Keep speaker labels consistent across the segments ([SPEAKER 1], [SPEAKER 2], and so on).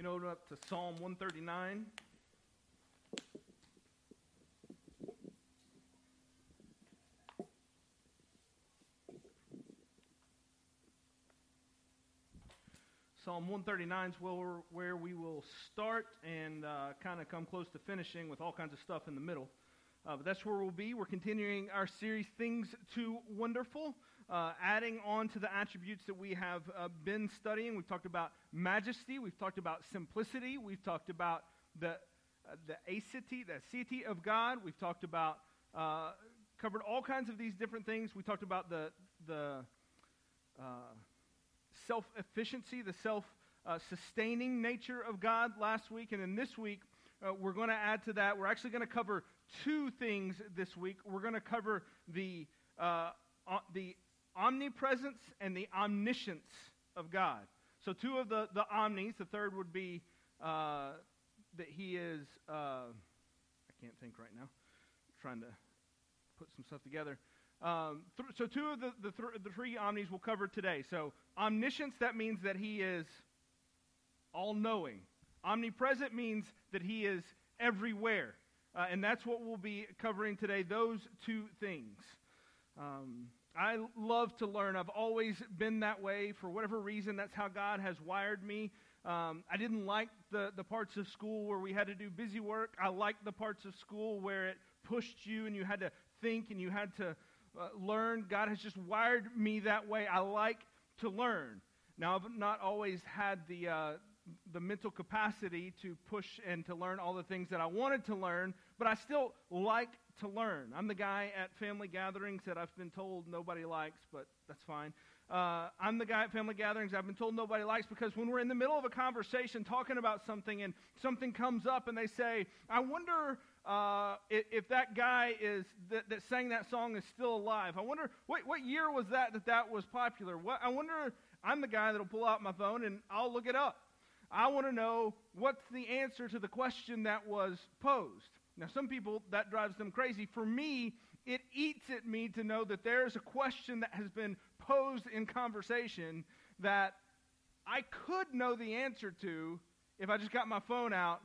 [SPEAKER 1] You know, up to Psalm 139. Psalm 139 is where, we will start and uh, kind of come close to finishing with all kinds of stuff in the middle. Uh, but that's where we'll be. We're continuing our series, Things Too Wonderful, uh, adding on to the attributes that we have uh, been studying. We've talked about majesty, we've talked about simplicity, we've talked about the, uh, the aseity, the aseity of God, we've talked about, uh, covered all kinds of these different things. We talked about the, the self sufficiency, the self sustaining nature of God last week. And then this week, uh, we're going to add to that. We're actually going to cover two things this week. We're going to cover the, uh, the omnipresence and the omniscience of God. So, two of the, the omnis. The third would be uh, that he is, uh, I can't think right now, I'm trying to put some stuff together. Um, th- so, two of the, the, th- the three omnis we'll cover today. So, omniscience, that means that he is all knowing. Omnipresent means that he is everywhere. Uh, and that's what we'll be covering today, those two things. Um, I love to learn. I've always been that way. For whatever reason, that's how God has wired me. Um, I didn't like the, the parts of school where we had to do busy work. I liked the parts of school where it pushed you and you had to think and you had to uh, learn. God has just wired me that way. I like to learn. Now, I've not always had the, uh, the mental capacity to push and to learn all the things that I wanted to learn, but I still like to learn. I'm the guy at family gatherings that I've been told nobody likes, but that's fine. Uh, I'm the guy at family gatherings I've been told nobody likes because when we're in the middle of a conversation talking about something and something comes up and they say, I wonder uh, if, if, that guy is that, that, sang that song is still alive. I wonder what, what year was that that that was popular. What, I wonder. I'm the guy that'll pull out my phone and I'll look it up. I want to know what's the answer to the question that was posed. Now, some people, that drives them crazy. For me, it eats at me to know that there's a question that has been posed in conversation that I could know the answer to if I just got my phone out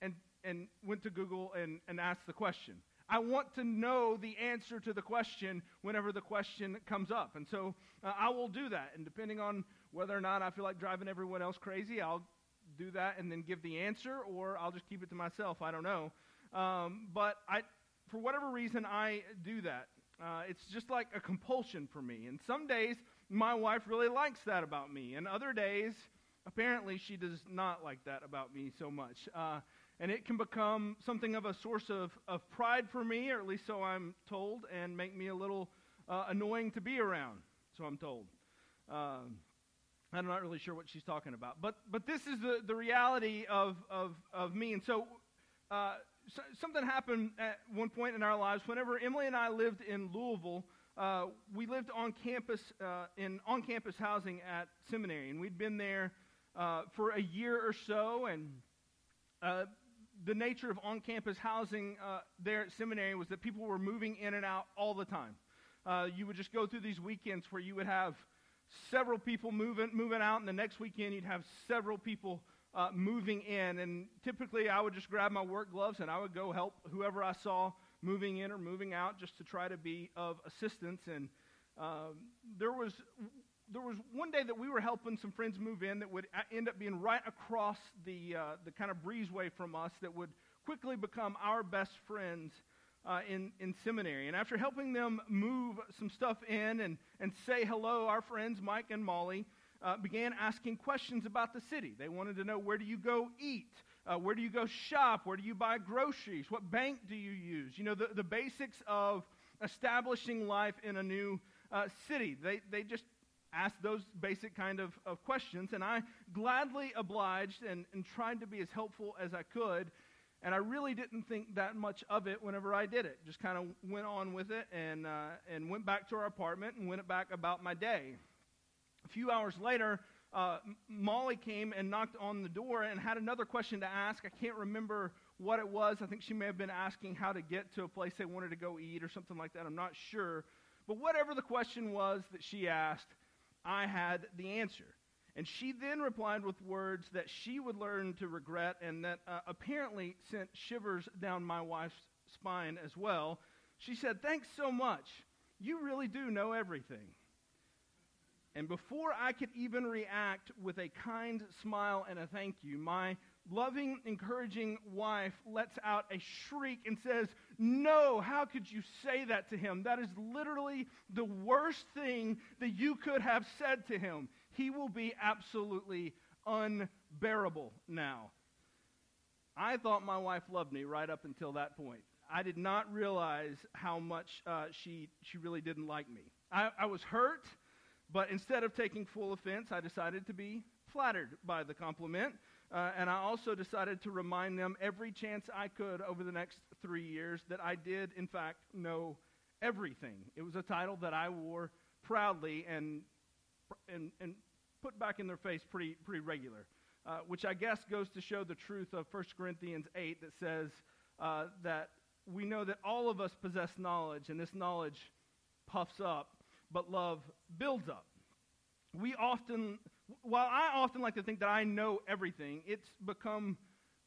[SPEAKER 1] and, and went to Google and, and asked the question. I want to know the answer to the question whenever the question comes up. And so uh, I will do that. And depending on whether or not I feel like driving everyone else crazy, I'll do that and then give the answer, or I'll just keep it to myself. I don't know. Um, but I, for whatever reason, I do that. Uh, it's just like a compulsion for me. And some days, my wife really likes that about me. And other days, apparently, she does not like that about me so much. Uh, and it can become something of a source of, of pride for me, or at least so I'm told, and make me a little uh, annoying to be around, so I'm told. Um, I'm not really sure what she's talking about. But, but this is the, the reality of, of, of me. And so, uh, so, something happened at one point in our lives. Whenever Emily and I lived in Louisville, uh, we lived on campus uh, in on campus housing at seminary, and we'd been there uh, for a year or so. And uh, the nature of on campus housing uh, there at seminary was that people were moving in and out all the time. Uh, you would just go through these weekends where you would have several people moving, moving out, and the next weekend you'd have several people uh, moving in. And typically I would just grab my work gloves and I would go help whoever I saw moving in or moving out just to try to be of assistance. And um, there was there was one day that we were helping some friends move in that would end up being right across the uh, the kind of breezeway from us that would quickly become our best friends uh, in, in seminary. And after helping them move some stuff in and, and say hello, our friends Mike and Molly uh, began asking questions about the city. They wanted to know where do you go eat? Uh, where do you go shop? Where do you buy groceries? What bank do you use? You know, the, the basics of establishing life in a new uh, city. They, they just asked those basic kind of, of questions, and I gladly obliged and, and tried to be as helpful as I could and I really didn't think that much of it whenever I did it. Just kind of went on with it and, uh, and went back to our apartment and went back about my day. Few hours later, uh, Molly came and knocked on the door and had another question to ask. I can't remember what it was. I think she may have been asking how to get to a place they wanted to go eat or something like that. I'm not sure. But whatever the question was that she asked, I had the answer. And she then replied with words that she would learn to regret and that uh, apparently sent shivers down my wife's spine as well. She said, Thanks so much. You really do know everything. And before I could even react with a kind smile and a thank you, my loving, encouraging wife lets out a shriek and says, No, how could you say that to him? That is literally the worst thing that you could have said to him. He will be absolutely unbearable now. I thought my wife loved me right up until that point. I did not realize how much uh, she, she really didn't like me. I, I was hurt, but instead of taking full offense, I decided to be flattered by the compliment. Uh, and I also decided to remind them every chance I could over the next three years that I did, in fact, know everything. It was a title that I wore proudly and, and, and put back in their face pretty, pretty regular, uh, which I guess goes to show the truth of 1 Corinthians 8 that says uh, that we know that all of us possess knowledge, and this knowledge puffs up, but love builds up. We often while I often like to think that I know everything, it's become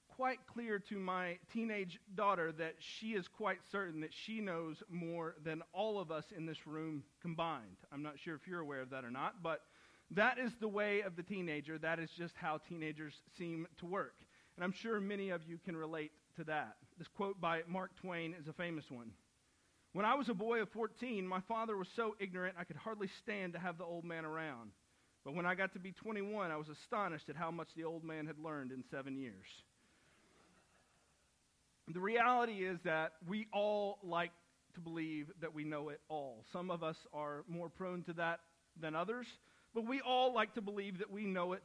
[SPEAKER 1] quite clear to my teenage daughter that she is quite certain that she knows more than all of us in this room combined. I'm not sure if you're aware of that or not, but that is the way of the teenager. That is just how teenagers seem to work. And I'm sure many of you can relate to that. This quote by Mark Twain is a famous one. When I was a boy of 14, my father was so ignorant I could hardly stand to have the old man around. But when I got to be 21, I was astonished at how much the old man had learned in seven years. The reality is that we all like to believe that we know it all. Some of us are more prone to that than others, but we all like to believe that we know it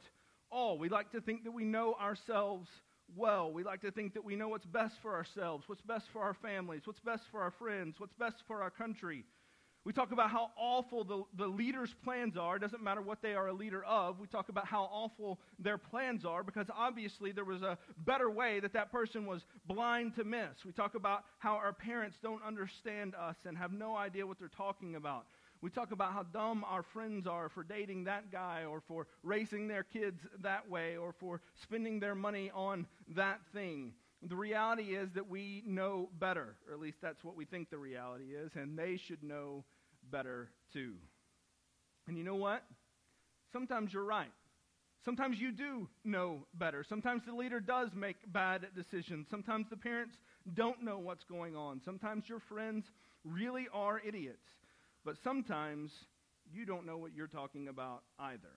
[SPEAKER 1] all. We like to think that we know ourselves well. We like to think that we know what's best for ourselves, what's best for our families, what's best for our friends, what's best for our country. We talk about how awful the, the leader's plans are. It doesn't matter what they are a leader of. We talk about how awful their plans are because obviously there was a better way that that person was blind to miss. We talk about how our parents don't understand us and have no idea what they're talking about. We talk about how dumb our friends are for dating that guy or for raising their kids that way or for spending their money on that thing. The reality is that we know better, or at least that's what we think the reality is, and they should know better too. And you know what? Sometimes you're right. Sometimes you do know better. Sometimes the leader does make bad decisions. Sometimes the parents don't know what's going on. Sometimes your friends really are idiots. But sometimes you don't know what you're talking about either.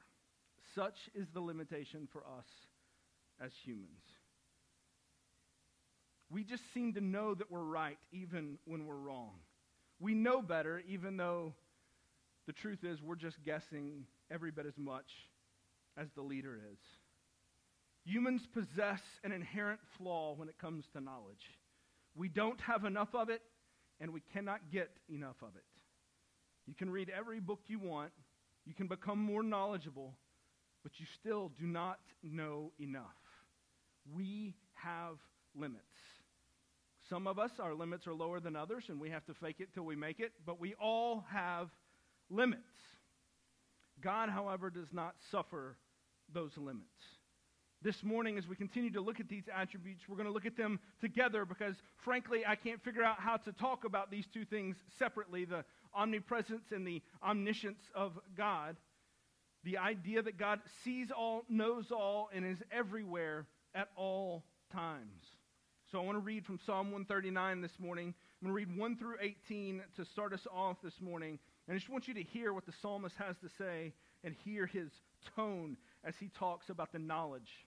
[SPEAKER 1] Such is the limitation for us as humans. We just seem to know that we're right even when we're wrong. We know better even though the truth is we're just guessing every bit as much as the leader is. Humans possess an inherent flaw when it comes to knowledge. We don't have enough of it, and we cannot get enough of it. You can read every book you want, you can become more knowledgeable, but you still do not know enough. We have limits. Some of us, our limits are lower than others, and we have to fake it till we make it, but we all have limits. God, however, does not suffer those limits. This morning, as we continue to look at these attributes, we're going to look at them together because, frankly, I can't figure out how to talk about these two things separately the omnipresence and the omniscience of God. The idea that God sees all, knows all, and is everywhere at all times. So I want to read from Psalm 139 this morning. I'm going to read 1 through 18 to start us off this morning. And I just want you to hear what the psalmist has to say and hear his tone as he talks about the knowledge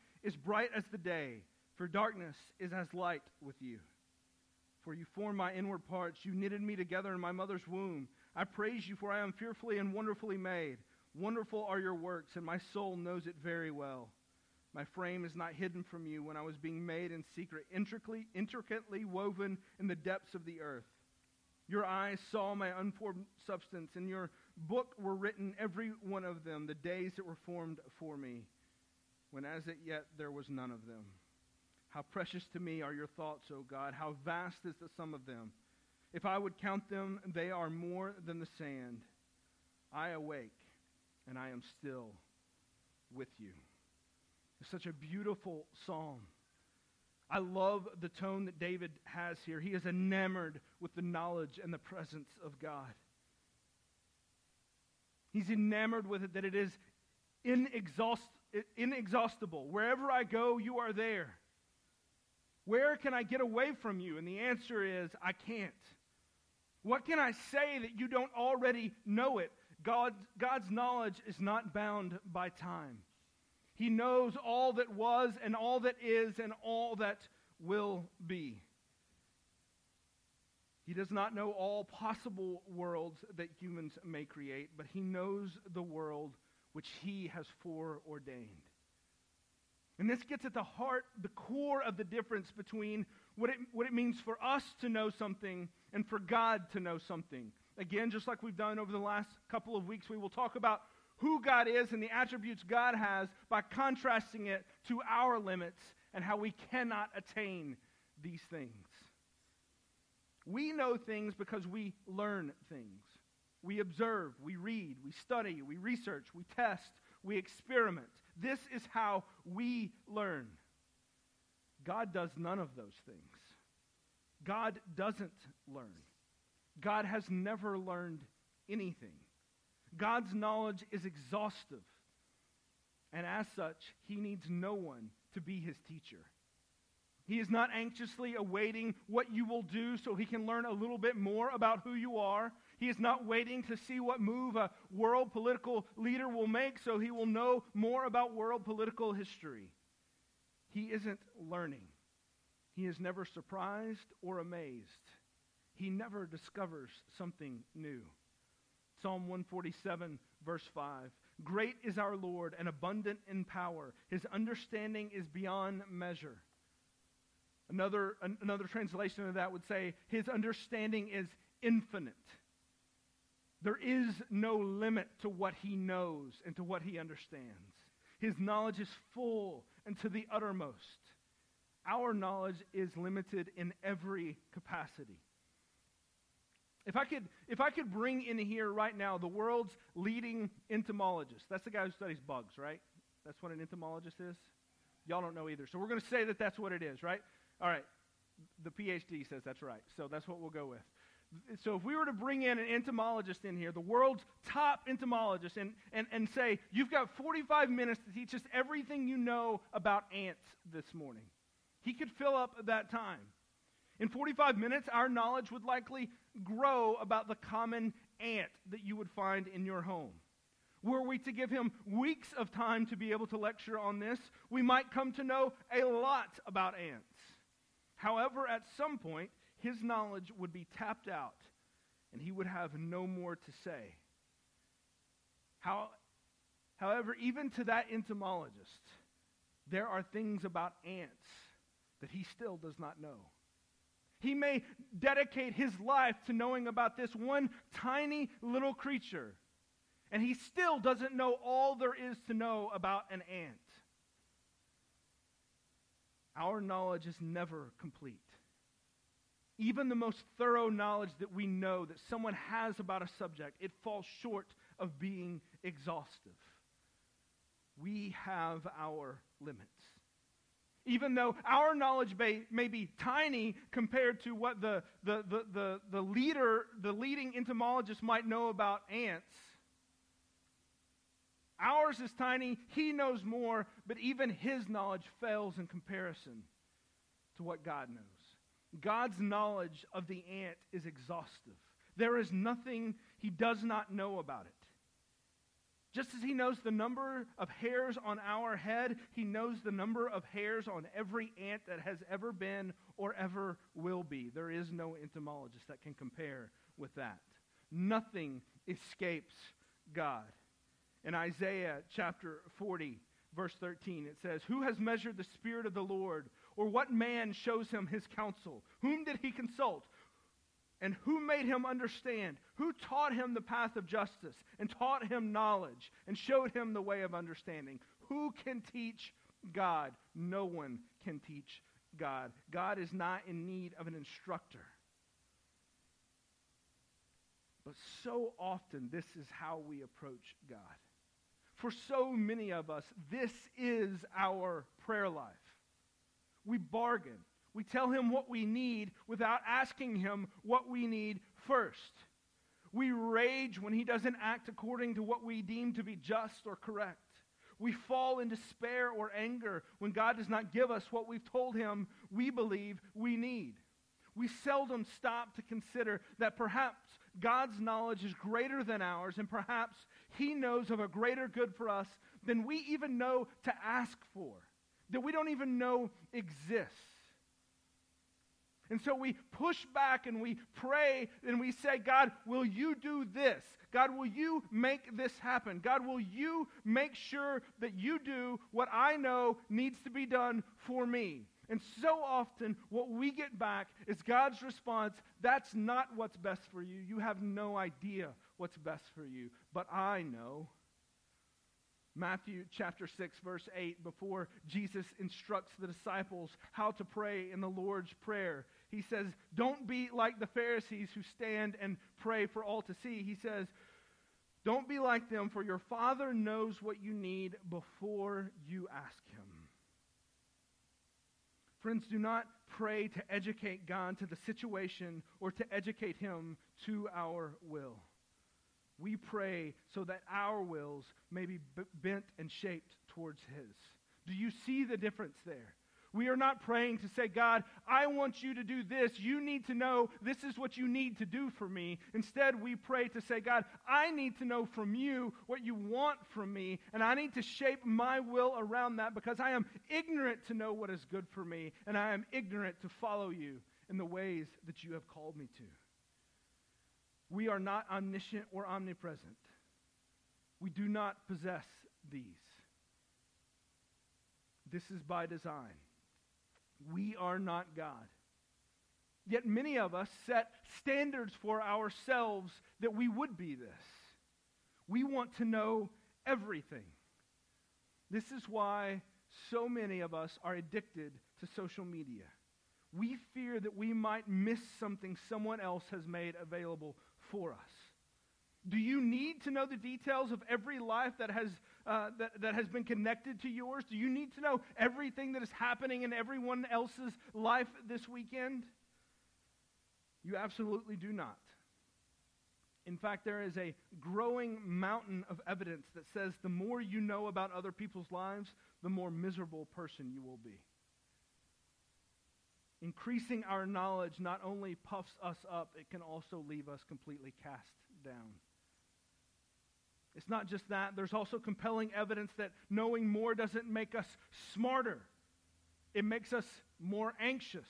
[SPEAKER 1] is bright as the day, for darkness is as light with you. For you formed my inward parts, you knitted me together in my mother's womb. I praise you, for I am fearfully and wonderfully made. Wonderful are your works, and my soul knows it very well. My frame is not hidden from you when I was being made in secret, intricately, intricately woven in the depths of the earth. Your eyes saw my unformed substance. and your book were written, every one of them, the days that were formed for me, when as it yet there was none of them. How precious to me are your thoughts, O God. How vast is the sum of them. If I would count them, they are more than the sand. I awake, and I am still with you. It's such a beautiful psalm. I love the tone that David has here. He is enamored with the knowledge and the presence of God. He's enamored with it that it is inexhaust, inexhaustible. Wherever I go, you are there. Where can I get away from you? And the answer is, I can't. What can I say that you don't already know it? God, God's knowledge is not bound by time. He knows all that was and all that is and all that will be. He does not know all possible worlds that humans may create, but he knows the world which he has foreordained. And this gets at the heart, the core of the difference between what it, what it means for us to know something and for God to know something. Again, just like we've done over the last couple of weeks, we will talk about who God is and the attributes God has by contrasting it to our limits and how we cannot attain these things. We know things because we learn things. We observe, we read, we study, we research, we test, we experiment. This is how we learn. God does none of those things. God doesn't learn. God has never learned anything. God's knowledge is exhaustive. And as such, he needs no one to be his teacher. He is not anxiously awaiting what you will do so he can learn a little bit more about who you are. He is not waiting to see what move a world political leader will make so he will know more about world political history. He isn't learning. He is never surprised or amazed. He never discovers something new. Psalm 147, verse 5. Great is our Lord and abundant in power. His understanding is beyond measure. Another, an, another translation of that would say, His understanding is infinite. There is no limit to what He knows and to what He understands. His knowledge is full and to the uttermost. Our knowledge is limited in every capacity. If I could, if I could bring in here right now the world's leading entomologist, that's the guy who studies bugs, right? That's what an entomologist is? Y'all don't know either. So we're going to say that that's what it is, right? All right. The PhD says that's right. So that's what we'll go with. So if we were to bring in an entomologist in here, the world's top entomologist, and, and, and say, you've got 45 minutes to teach us everything you know about ants this morning, he could fill up that time. In 45 minutes, our knowledge would likely grow about the common ant that you would find in your home. Were we to give him weeks of time to be able to lecture on this, we might come to know a lot about ants. However, at some point, his knowledge would be tapped out and he would have no more to say. How, however, even to that entomologist, there are things about ants that he still does not know. He may dedicate his life to knowing about this one tiny little creature, and he still doesn't know all there is to know about an ant. Our knowledge is never complete. Even the most thorough knowledge that we know that someone has about a subject, it falls short of being exhaustive. We have our limits. Even though our knowledge may, may be tiny compared to what the, the, the, the, the leader, the leading entomologist might know about ants, Ours is tiny. He knows more, but even his knowledge fails in comparison to what God knows. God's knowledge of the ant is exhaustive. There is nothing he does not know about it. Just as he knows the number of hairs on our head, he knows the number of hairs on every ant that has ever been or ever will be. There is no entomologist that can compare with that. Nothing escapes God. In Isaiah chapter 40, verse 13, it says, Who has measured the Spirit of the Lord? Or what man shows him his counsel? Whom did he consult? And who made him understand? Who taught him the path of justice and taught him knowledge and showed him the way of understanding? Who can teach God? No one can teach God. God is not in need of an instructor. But so often, this is how we approach God. For so many of us, this is our prayer life. We bargain. We tell him what we need without asking him what we need first. We rage when he doesn't act according to what we deem to be just or correct. We fall in despair or anger when God does not give us what we've told him we believe we need. We seldom stop to consider that perhaps God's knowledge is greater than ours, and perhaps he knows of a greater good for us than we even know to ask for, that we don't even know exists. And so we push back and we pray and we say, God, will you do this? God, will you make this happen? God, will you make sure that you do what I know needs to be done for me? And so often, what we get back is God's response that's not what's best for you. You have no idea what's best for you, but I know. Matthew chapter 6, verse 8, before Jesus instructs the disciples how to pray in the Lord's Prayer, he says, Don't be like the Pharisees who stand and pray for all to see. He says, Don't be like them, for your Father knows what you need before you ask Him. Friends, do not pray to educate God to the situation or to educate Him to our will. We pray so that our wills may be b- bent and shaped towards His. Do you see the difference there? We are not praying to say, God, I want you to do this. You need to know this is what you need to do for me. Instead, we pray to say, God, I need to know from you what you want from me, and I need to shape my will around that because I am ignorant to know what is good for me, and I am ignorant to follow you in the ways that you have called me to. We are not omniscient or omnipresent. We do not possess these. This is by design. We are not God. Yet many of us set standards for ourselves that we would be this. We want to know everything. This is why so many of us are addicted to social media. We fear that we might miss something someone else has made available for us. Do you need to know the details of every life that has, uh, that, that has been connected to yours? Do you need to know everything that is happening in everyone else's life this weekend? You absolutely do not. In fact, there is a growing mountain of evidence that says the more you know about other people's lives, the more miserable person you will be. Increasing our knowledge not only puffs us up, it can also leave us completely cast down. It's not just that, there's also compelling evidence that knowing more doesn't make us smarter, it makes us more anxious.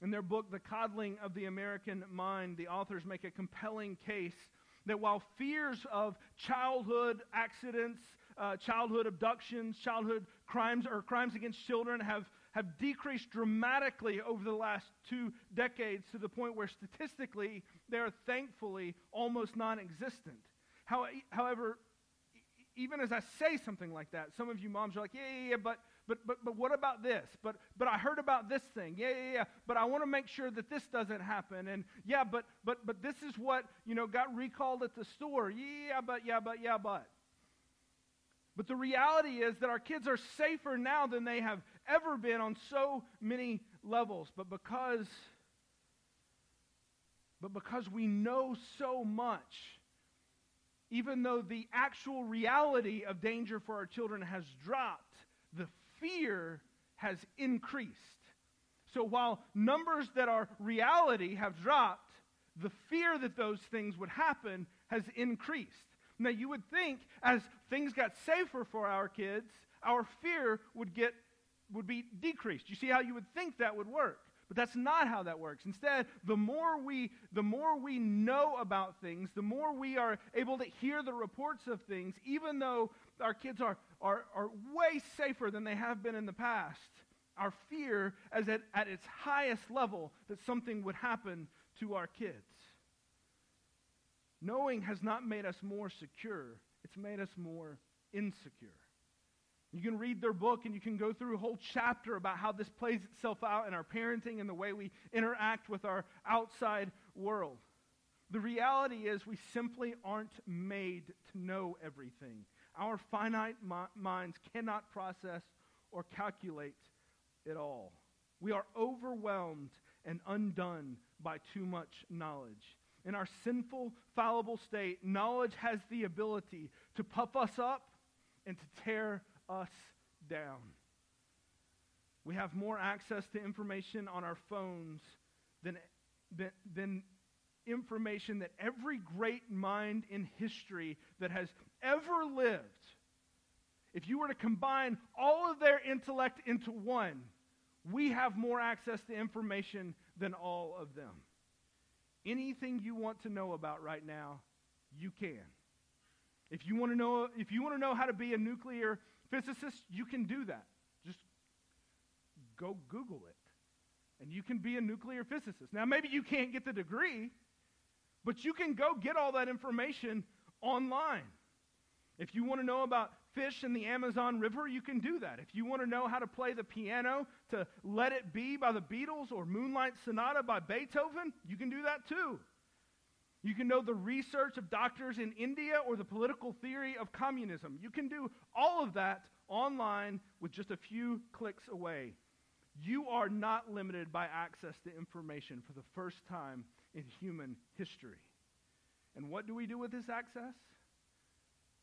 [SPEAKER 1] In their book, The Coddling of the American Mind, the authors make a compelling case that while fears of childhood accidents, uh, childhood abductions, childhood crimes, or crimes against children have, have decreased dramatically over the last two decades to the point where statistically they are thankfully almost non existent. How, however, even as I say something like that, some of you moms are like, yeah, yeah, yeah, but, but, but, but what about this? But, but I heard about this thing. Yeah, yeah, yeah. But I want to make sure that this doesn't happen. And yeah, but, but, but this is what, you know, got recalled at the store. Yeah, but, yeah, but, yeah, but. But the reality is that our kids are safer now than they have ever been on so many levels. But because, but because we know so much, even though the actual reality of danger for our children has dropped, the fear has increased. So while numbers that are reality have dropped, the fear that those things would happen has increased. Now, you would think as things got safer for our kids, our fear would get would be decreased. You see how you would think that would work. But that's not how that works. Instead, the more we the more we know about things, the more we are able to hear the reports of things, even though our kids are are, are way safer than they have been in the past. Our fear is at, at its highest level that something would happen to our kids. Knowing has not made us more secure, it's made us more insecure. You can read their book and you can go through a whole chapter about how this plays itself out in our parenting and the way we interact with our outside world. The reality is, we simply aren't made to know everything. Our finite mi- minds cannot process or calculate it all. We are overwhelmed and undone by too much knowledge. In our sinful, fallible state, knowledge has the ability to puff us up and to tear us down. We have more access to information on our phones than, than, than information that every great mind in history that has ever lived, if you were to combine all of their intellect into one, we have more access to information than all of them. Anything you want to know about right now, you can. If you want to know if you want to know how to be a nuclear physicist, you can do that. Just go Google it. And you can be a nuclear physicist. Now maybe you can't get the degree, but you can go get all that information online. If you want to know about fish in the Amazon River, you can do that. If you want to know how to play the piano to Let It Be by the Beatles or Moonlight Sonata by Beethoven, you can do that too. You can know the research of doctors in India or the political theory of communism. You can do all of that online with just a few clicks away. You are not limited by access to information for the first time in human history. And what do we do with this access?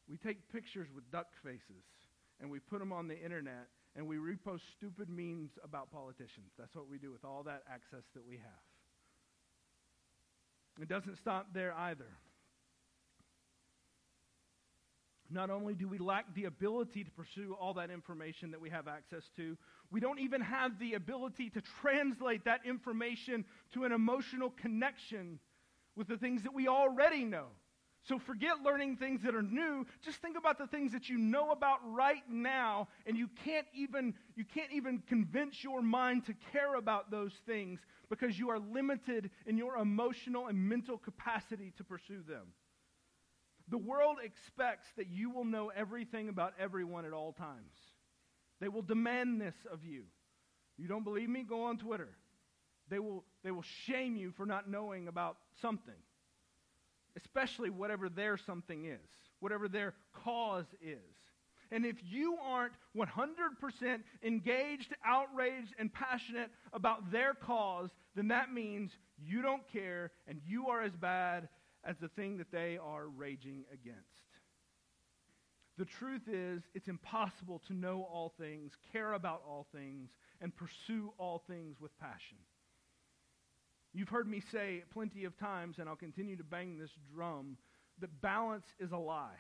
[SPEAKER 1] We take pictures with duck faces and we put them on the internet and we repost stupid memes about politicians. That's what we do with all that access that we have. It doesn't stop there either. Not only do we lack the ability to pursue all that information that we have access to, we don't even have the ability to translate that information to an emotional connection with the things that we already know. So forget learning things that are new. Just think about the things that you know about right now and you can't even you can't even convince your mind to care about those things because you are limited in your emotional and mental capacity to pursue them. The world expects that you will know everything about everyone at all times. They will demand this of you. You don't believe me? Go on Twitter. They will, they will shame you for not knowing about something especially whatever their something is, whatever their cause is. And if you aren't 100% engaged, outraged, and passionate about their cause, then that means you don't care and you are as bad as the thing that they are raging against. The truth is, it's impossible to know all things, care about all things, and pursue all things with passion. You've heard me say plenty of times, and I'll continue to bang this drum, that balance is a lie.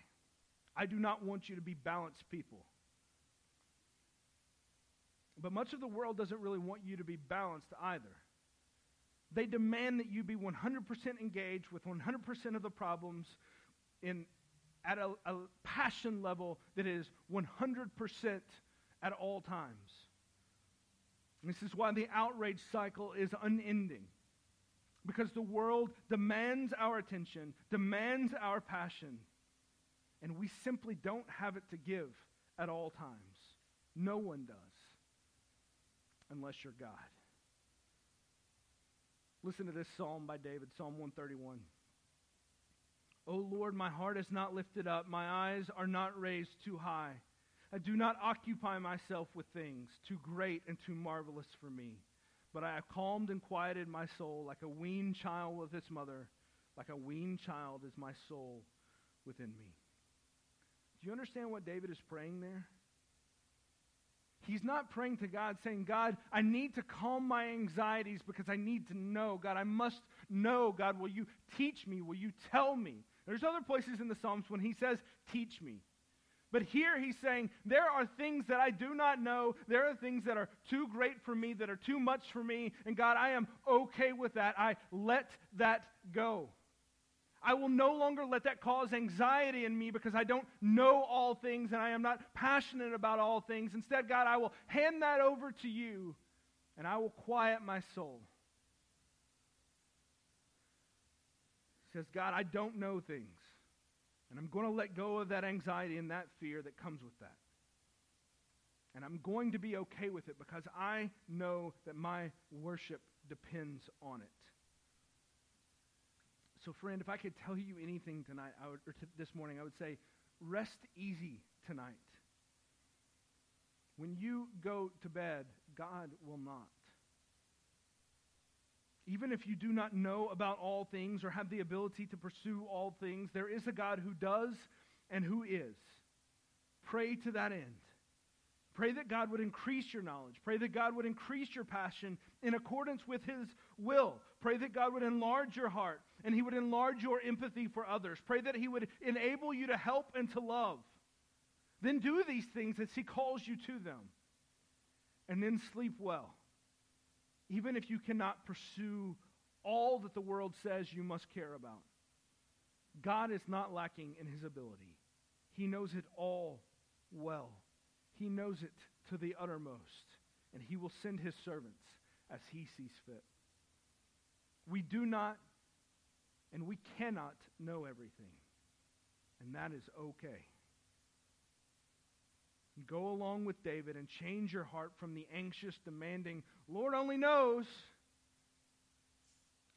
[SPEAKER 1] I do not want you to be balanced people. But much of the world doesn't really want you to be balanced either. They demand that you be 100% engaged with 100% of the problems in, at a, a passion level that is 100% at all times. This is why the outrage cycle is unending. Because the world demands our attention, demands our passion, and we simply don't have it to give at all times. No one does, unless you're God. Listen to this psalm by David, Psalm 131. O Lord, my heart is not lifted up, my eyes are not raised too high. I do not occupy myself with things too great and too marvelous for me. But I have calmed and quieted my soul like a weaned child with its mother. Like a weaned child is my soul within me. Do you understand what David is praying there? He's not praying to God saying, God, I need to calm my anxieties because I need to know. God, I must know. God, will you teach me? Will you tell me? There's other places in the Psalms when he says, teach me. But here he's saying, there are things that I do not know. There are things that are too great for me, that are too much for me. And God, I am okay with that. I let that go. I will no longer let that cause anxiety in me because I don't know all things and I am not passionate about all things. Instead, God, I will hand that over to you and I will quiet my soul. He says, God, I don't know things. And I'm going to let go of that anxiety and that fear that comes with that. And I'm going to be okay with it because I know that my worship depends on it. So, friend, if I could tell you anything tonight, I would, or t- this morning, I would say, rest easy tonight. When you go to bed, God will not. Even if you do not know about all things or have the ability to pursue all things, there is a God who does and who is. Pray to that end. Pray that God would increase your knowledge. Pray that God would increase your passion in accordance with His will. Pray that God would enlarge your heart and He would enlarge your empathy for others. Pray that He would enable you to help and to love. Then do these things as He calls you to them. And then sleep well even if you cannot pursue all that the world says you must care about. God is not lacking in his ability. He knows it all well. He knows it to the uttermost, and he will send his servants as he sees fit. We do not and we cannot know everything, and that is okay. Go along with David and change your heart from the anxious, demanding, Lord only knows,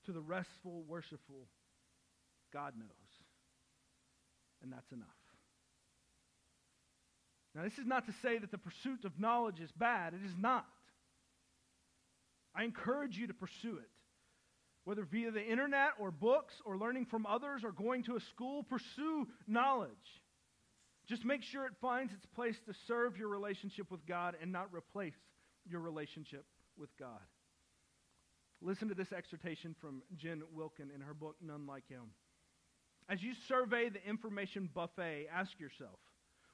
[SPEAKER 1] to the restful, worshipful, God knows. And that's enough. Now, this is not to say that the pursuit of knowledge is bad. It is not. I encourage you to pursue it. Whether via the internet or books or learning from others or going to a school, pursue knowledge. Just make sure it finds its place to serve your relationship with God and not replace your relationship with God. Listen to this exhortation from Jen Wilkin in her book, None Like Him. As you survey the information buffet, ask yourself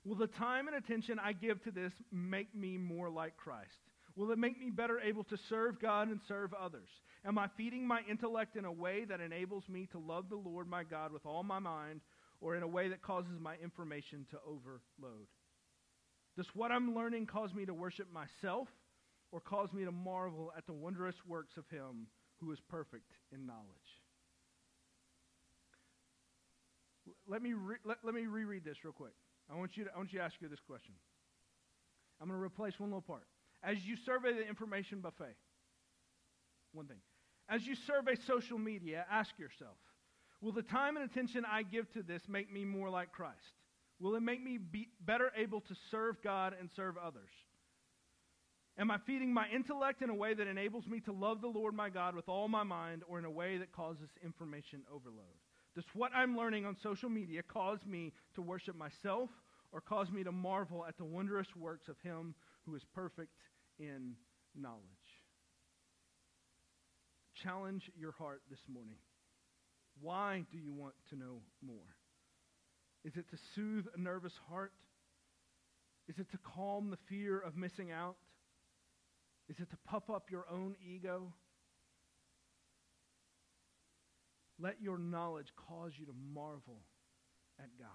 [SPEAKER 1] Will the time and attention I give to this make me more like Christ? Will it make me better able to serve God and serve others? Am I feeding my intellect in a way that enables me to love the Lord my God with all my mind, or in a way that causes my information to overload? Does what I'm learning cause me to worship myself or cause me to marvel at the wondrous works of him who is perfect in knowledge? Let me, re- let, let me reread this real quick. I want, you to, I want you to ask you this question. I'm going to replace one little part. As you survey the information buffet, one thing. As you survey social media, ask yourself, Will the time and attention I give to this make me more like Christ? Will it make me be better able to serve God and serve others? Am I feeding my intellect in a way that enables me to love the Lord my God with all my mind or in a way that causes information overload? Does what I'm learning on social media cause me to worship myself or cause me to marvel at the wondrous works of Him who is perfect in knowledge? Challenge your heart this morning. Why do you want to know more? Is it to soothe a nervous heart? Is it to calm the fear of missing out? Is it to puff up your own ego? Let your knowledge cause you to marvel at God.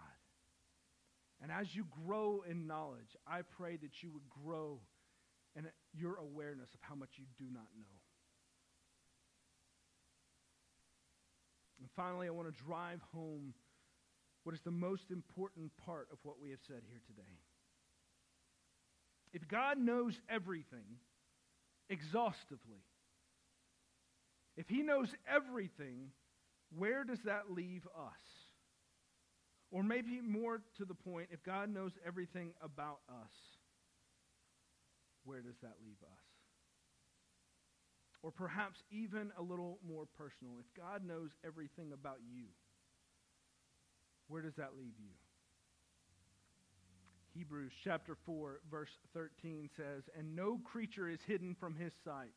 [SPEAKER 1] And as you grow in knowledge, I pray that you would grow in your awareness of how much you do not know. And finally, I want to drive home what is the most important part of what we have said here today. If God knows everything exhaustively, if He knows everything, where does that leave us? Or maybe more to the point, if God knows everything about us, where does that leave us? Or perhaps even a little more personal, if God knows everything about you, Where does that leave you? Hebrews chapter 4, verse 13 says, And no creature is hidden from his sight,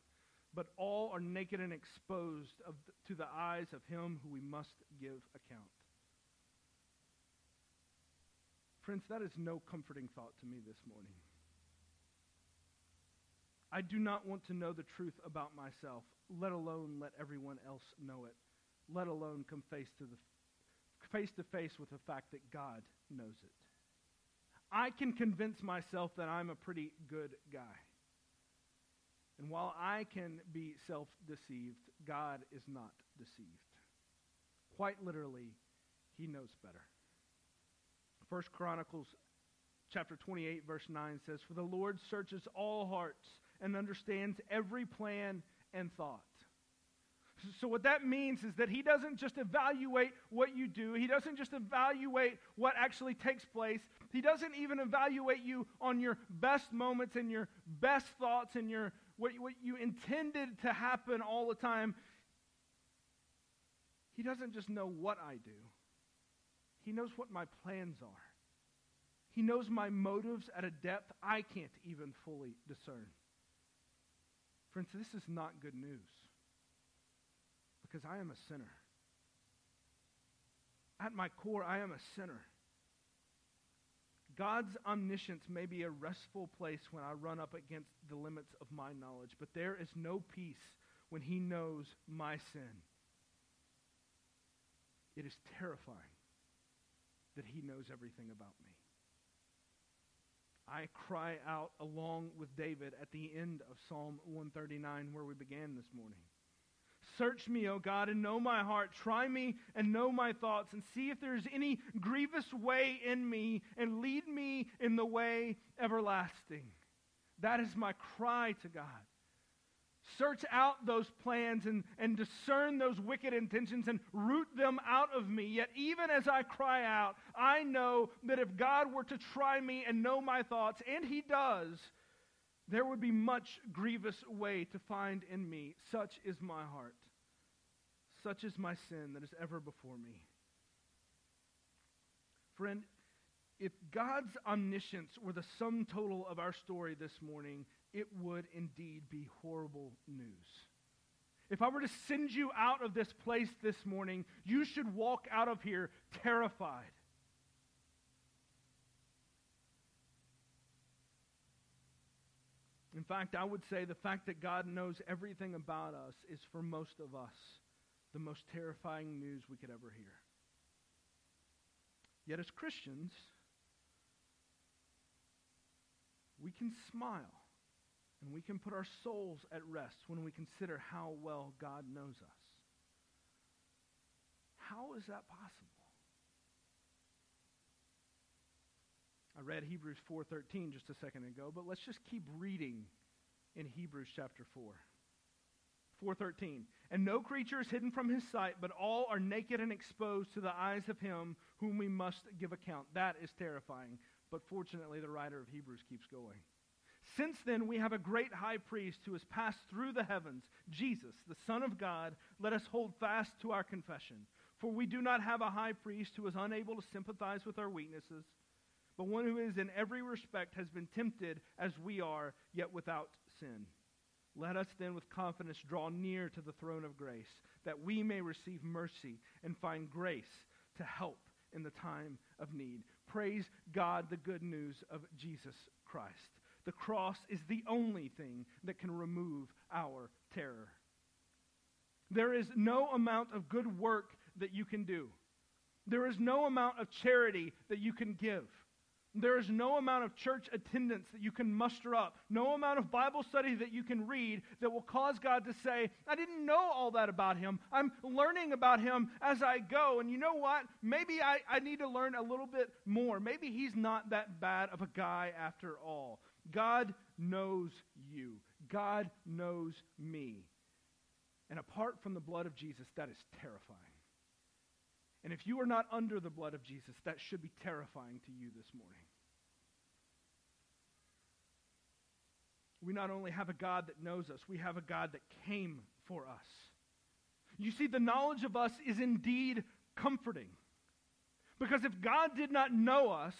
[SPEAKER 1] but all are naked and exposed the, to the eyes of him who we must give account. Friends, that is no comforting thought to me this morning. I do not want to know the truth about myself, let alone let everyone else know it, let alone come face to, the, face to face with the fact that God knows it. I can convince myself that I'm a pretty good guy. And while I can be self deceived, God is not deceived. Quite literally, he knows better. First Chronicles chapter 28 verse 9 says, "For the Lord searches all hearts and understands every plan and thought." So, what that means is that he doesn't just evaluate what you do, he doesn't just evaluate what actually takes place. He doesn't even evaluate you on your best moments and your best thoughts and your, what, what you intended to happen all the time. He doesn't just know what I do, he knows what my plans are. He knows my motives at a depth I can't even fully discern. Friends, this is not good news because I am a sinner. At my core, I am a sinner. God's omniscience may be a restful place when I run up against the limits of my knowledge, but there is no peace when He knows my sin. It is terrifying that He knows everything about me. I cry out along with David at the end of Psalm 139, where we began this morning. Search me, O God, and know my heart. Try me and know my thoughts, and see if there's any grievous way in me, and lead me in the way everlasting. That is my cry to God. Search out those plans and, and discern those wicked intentions and root them out of me. Yet, even as I cry out, I know that if God were to try me and know my thoughts, and He does, there would be much grievous way to find in me. Such is my heart. Such is my sin that is ever before me. Friend, if God's omniscience were the sum total of our story this morning, it would indeed be horrible news. If I were to send you out of this place this morning, you should walk out of here terrified. In fact, I would say the fact that God knows everything about us is for most of us the most terrifying news we could ever hear. Yet, as Christians, we can smile and we can put our souls at rest when we consider how well God knows us. How is that possible? I read Hebrews 4:13 just a second ago, but let's just keep reading in Hebrews chapter 4. 4:13 And no creature is hidden from his sight but all are naked and exposed to the eyes of him whom we must give account that is terrifying but fortunately the writer of Hebrews keeps going Since then we have a great high priest who has passed through the heavens Jesus the son of God let us hold fast to our confession for we do not have a high priest who is unable to sympathize with our weaknesses but one who is in every respect has been tempted as we are, yet without sin. Let us then with confidence draw near to the throne of grace, that we may receive mercy and find grace to help in the time of need. Praise God, the good news of Jesus Christ. The cross is the only thing that can remove our terror. There is no amount of good work that you can do. There is no amount of charity that you can give. There is no amount of church attendance that you can muster up, no amount of Bible study that you can read that will cause God to say, I didn't know all that about him. I'm learning about him as I go. And you know what? Maybe I, I need to learn a little bit more. Maybe he's not that bad of a guy after all. God knows you, God knows me. And apart from the blood of Jesus, that is terrifying. And if you are not under the blood of Jesus, that should be terrifying to you this morning. We not only have a God that knows us, we have a God that came for us. You see, the knowledge of us is indeed comforting. Because if God did not know us,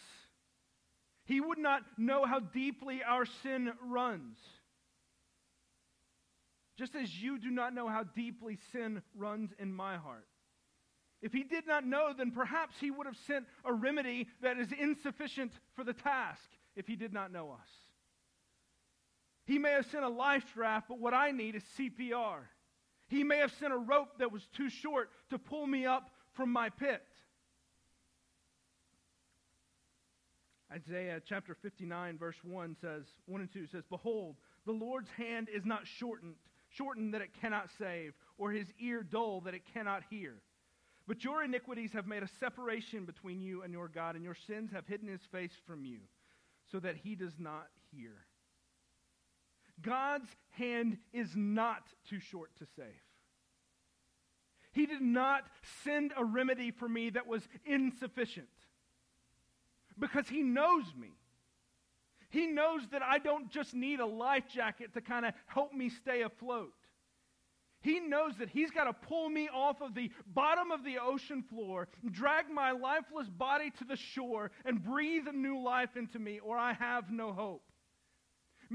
[SPEAKER 1] he would not know how deeply our sin runs. Just as you do not know how deeply sin runs in my heart. If he did not know, then perhaps he would have sent a remedy that is insufficient for the task if he did not know us. He may have sent a life raft, but what I need is CPR. He may have sent a rope that was too short to pull me up from my pit. Isaiah chapter 59, verse 1 says, 1 and 2 says, Behold, the Lord's hand is not shortened, shortened that it cannot save, or his ear dull that it cannot hear. But your iniquities have made a separation between you and your God, and your sins have hidden his face from you, so that he does not hear. God's hand is not too short to save. He did not send a remedy for me that was insufficient because He knows me. He knows that I don't just need a life jacket to kind of help me stay afloat. He knows that He's got to pull me off of the bottom of the ocean floor, drag my lifeless body to the shore, and breathe a new life into me, or I have no hope.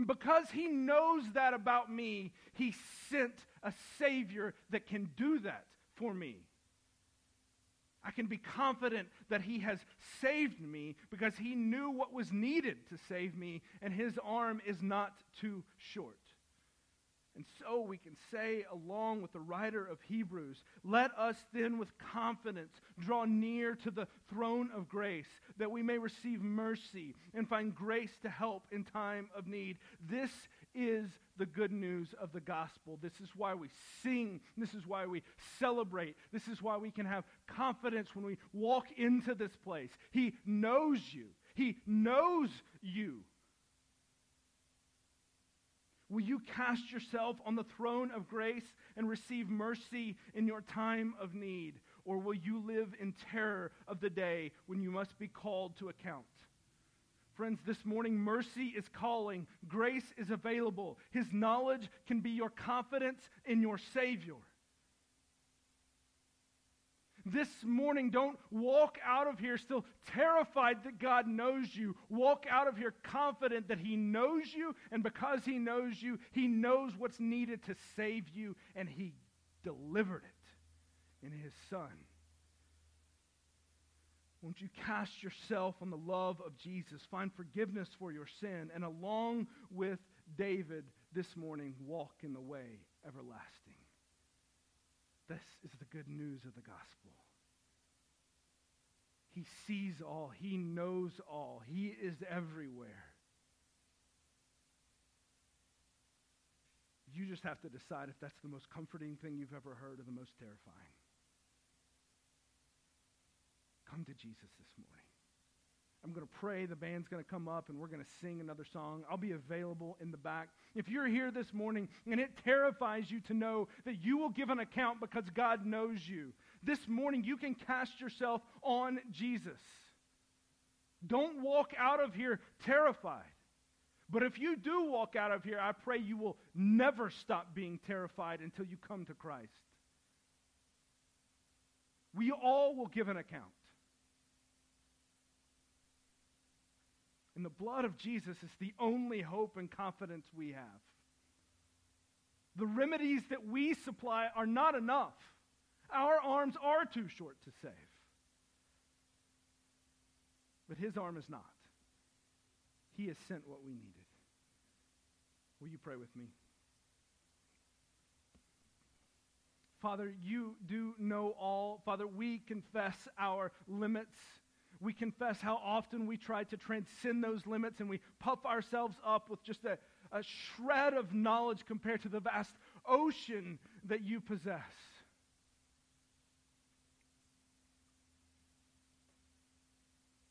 [SPEAKER 1] Because He knows that about me, He sent a Savior that can do that for me. I can be confident that He has saved me because He knew what was needed to save me, and His arm is not too short. And so we can say, along with the writer of Hebrews, let us then with confidence draw near to the throne of grace, that we may receive mercy and find grace to help in time of need. This is the good news of the gospel. This is why we sing. This is why we celebrate. This is why we can have confidence when we walk into this place. He knows you, He knows you. Will you cast yourself on the throne of grace and receive mercy in your time of need? Or will you live in terror of the day when you must be called to account? Friends, this morning, mercy is calling. Grace is available. His knowledge can be your confidence in your Savior. This morning, don't walk out of here still terrified that God knows you. Walk out of here confident that He knows you, and because He knows you, He knows what's needed to save you, and He delivered it in His Son. Won't you cast yourself on the love of Jesus? Find forgiveness for your sin, and along with David this morning, walk in the way everlasting. This is the good news of the gospel. He sees all, He knows all, He is everywhere. You just have to decide if that's the most comforting thing you've ever heard or the most terrifying. Come to Jesus this morning. I'm going to pray. The band's going to come up and we're going to sing another song. I'll be available in the back. If you're here this morning and it terrifies you to know that you will give an account because God knows you, this morning you can cast yourself on Jesus. Don't walk out of here terrified. But if you do walk out of here, I pray you will never stop being terrified until you come to Christ. We all will give an account. And the blood of Jesus is the only hope and confidence we have. The remedies that we supply are not enough. Our arms are too short to save. But his arm is not. He has sent what we needed. Will you pray with me? Father, you do know all. Father, we confess our limits. We confess how often we try to transcend those limits and we puff ourselves up with just a, a shred of knowledge compared to the vast ocean that you possess.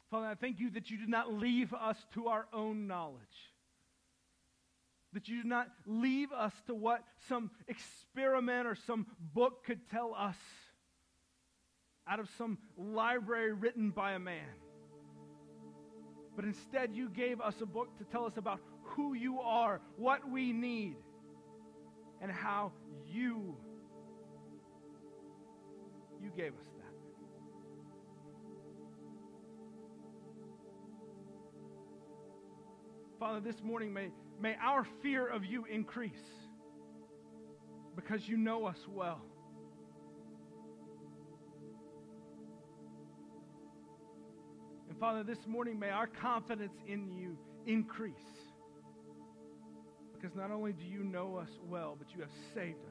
[SPEAKER 1] Father, I thank you that you did not leave us to our own knowledge. That you did not leave us to what some experiment or some book could tell us out of some library written by a man. But instead, you gave us a book to tell us about who you are, what we need, and how you you gave us that. Father, this morning may, may our fear of you increase because you know us well. Father, this morning may our confidence in you increase. Because not only do you know us well, but you have saved us.